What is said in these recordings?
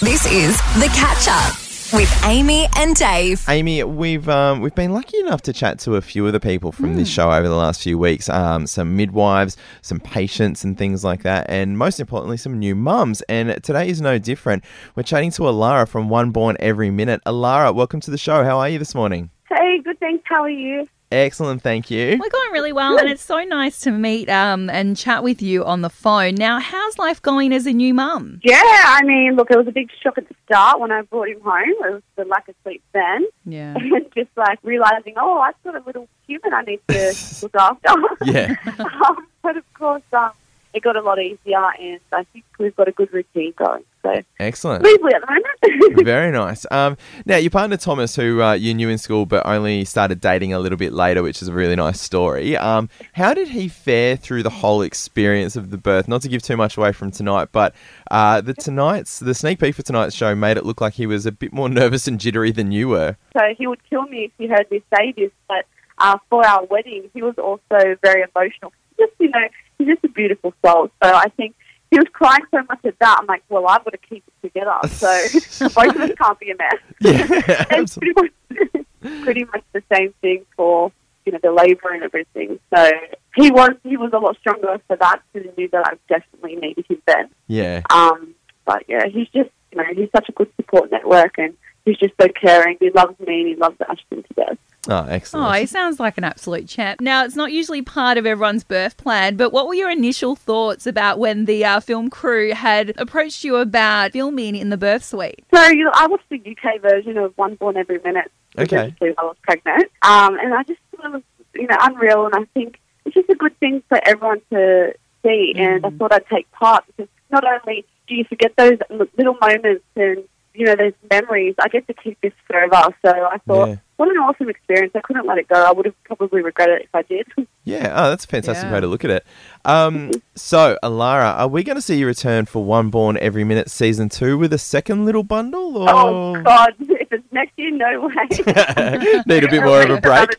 This is The Catch Up with Amy and Dave. Amy, we've um, we've been lucky enough to chat to a few of the people from this show over the last few weeks. Um, some midwives, some patients, and things like that, and most importantly, some new mums. And today is no different. We're chatting to Alara from One Born Every Minute. Alara, welcome to the show. How are you this morning? Hey, good thanks. How are you? Excellent, thank you. We're going really well, and it's so nice to meet um, and chat with you on the phone. Now, how's life going as a new mum? Yeah, I mean, look, it was a big shock at the start when I brought him home. It was the lack of sleep then. Yeah. And just like realizing, oh, I've got a little human I need to look after. Yeah. um, but of course, um, it got a lot easier, and I think we've got a good routine going. So, Excellent. smoothly at the moment. Very nice. Um, now, your partner Thomas, who uh, you knew in school but only started dating a little bit later, which is a really nice story. Um, how did he fare through the whole experience of the birth? Not to give too much away from tonight, but uh, the tonight's the sneak peek for tonight's show made it look like he was a bit more nervous and jittery than you were. so he would kill me if he heard me say this. But uh, for our wedding, he was also very emotional. Just you know, he's just a beautiful soul. So I think he was crying so much at that. I'm like, well, I've got to keep it together. So both of us can't be a mess. Yeah, and pretty much, pretty much the same thing for you know the labour and everything. So he was he was a lot stronger for that because he knew that I definitely needed him then. Yeah. Um, but yeah, he's just you know he's such a good support network and he's just so caring. He loves me and he loves Ashton to death. Oh, excellent. Oh, he sounds like an absolute champ. Now, it's not usually part of everyone's birth plan, but what were your initial thoughts about when the uh, film crew had approached you about filming in the birth suite? So you know, I watched the UK version of One Born Every Minute. Okay. Obviously, I was pregnant, um, and I just thought it was you know unreal, and I think it's just a good thing for everyone to see, and I thought I'd take part because not only do you forget those little moments and you know those memories, I get to keep this forever. So I thought, Yeah. what an awesome experience! I couldn't let it go. I would have probably regretted it if I did. Yeah, oh, that's a fantastic Yeah. way to look at it. Um, so, Alara, are we going to see you return for One Born Every Minute season two with a second little bundle? Or... Oh God, if it's next year, no way. Need a bit more of a break.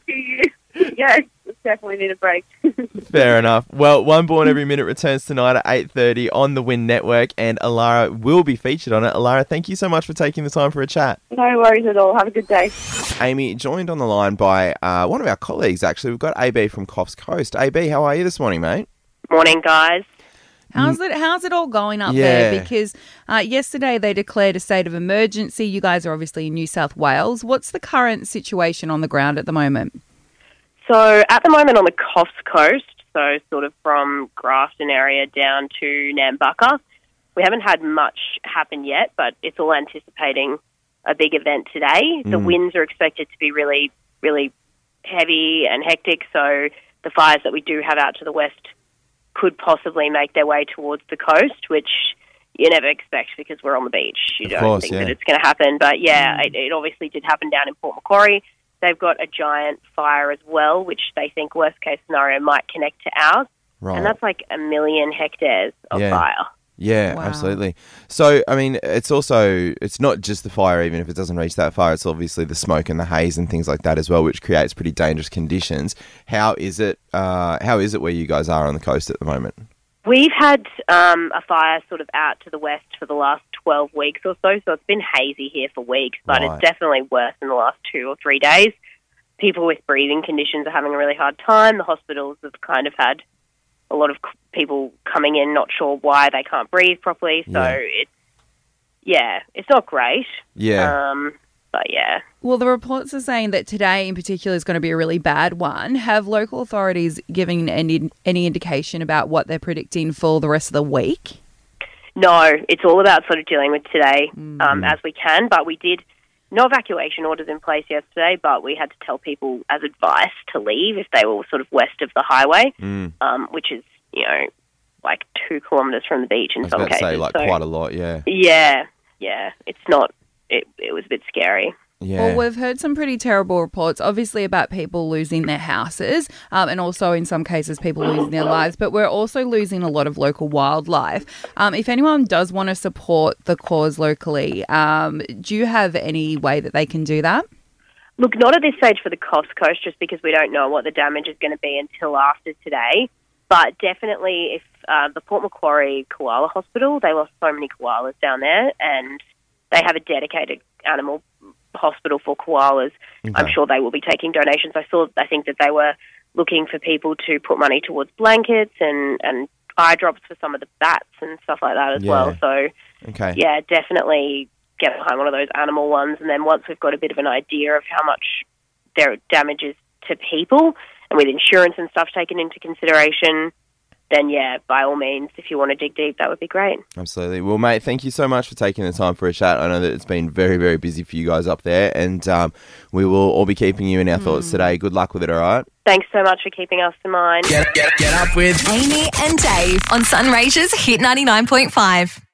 another yeah, definitely need a break. Fair enough. Well, One Born Every Minute returns tonight at 8.30 on the Win Network, and Alara will be featured on it. Alara, thank you so much for taking the time for a chat. no worries at all. Have a good day. Amy, joined on the line by uh, one of our colleagues, actually. We've got AB from Coffs Coast. AB, how are you this morning, mate? Morning, guys. How's it? How's it all going up Yeah. there? Because uh, yesterday they declared a state of emergency. You guys are obviously in New South Wales. What's the current situation on the ground at the moment? So, at the moment on the Coffs Coast, so sort of from Grafton area down to Nambucca, we haven't had much happen yet, but it's all anticipating a big event today. The mm. winds are expected to be really, really heavy and hectic, so the fires that we do have out to the west could possibly make their way towards the coast, which you never expect because we're on the beach. You Of don't course, think yeah. that it's going to happen. But yeah, mm. it, it obviously did happen down in Port Macquarie. They've got a giant fire as well, which they think worst case scenario might connect to ours, Right. and that's like a million hectares of Yeah. fire. Yeah, Wow. absolutely. So, I mean, it's also it's not just the fire. Even if it doesn't reach that far, it's obviously the smoke and the haze and things like that as well, which creates pretty dangerous conditions. How is it? Uh, how is it where you guys are on the coast at the moment? We've had um, a fire sort of out to the west for the last 12 weeks or so, so it's been hazy here for weeks, but Right. it's definitely worse in the last two or three days. People with breathing conditions are having a really hard time. The hospitals have kind of had a lot of c- people coming in not sure why they can't breathe properly, so Yeah. it's, yeah, it's not great. Yeah, Um, but yeah. Well, the reports are saying that today in particular is going to be a really bad one. Have local authorities given any, any indication about what they're predicting for the rest of the week? No, it's all about sort of dealing with today um, as we can. But we did no evacuation orders in place yesterday, but we had to tell people as advice to leave if they were sort of west of the highway, Mm. um, which is you know like two kilometres from the beach I in was some about to cases. say like So, quite a lot. Yeah, yeah, yeah, it's not. It it was a bit scary. yeah. Well, we've heard some pretty terrible reports, obviously, about people losing their houses um, and also, in some cases, people losing their lives. But we're also losing a lot of local wildlife. Um, if anyone does want to support the cause locally, um, do you have any way that they can do that? Look, not at this stage for the Coffs Coast, just because we don't know what the damage is going to be until after today. But definitely, if uh, the Port Macquarie Koala Hospital, they lost so many koalas down there, and they have a dedicated animal hospital for koalas. I'm sure they will be taking donations. I saw, I think that they were looking for people to put money towards blankets and, and eye drops for some of the bats and stuff like that as Yeah. well. So, Okay. yeah, definitely get behind one of those animal ones. And then once we've got a bit of an idea of how much their damage is to people, and with insurance and stuff taken into consideration, then yeah, by all means, if you want to dig deep, that would be great. Absolutely. Well, mate, thank you so much for taking the time for a chat. I know that it's been very, very busy for you guys up there, and um, we will all be keeping you in our thoughts today. Good luck with it, all right? Thanks so much for keeping us in mind. Get, get, get up with Amy and Dave on Sunraysia's Hit 99.5.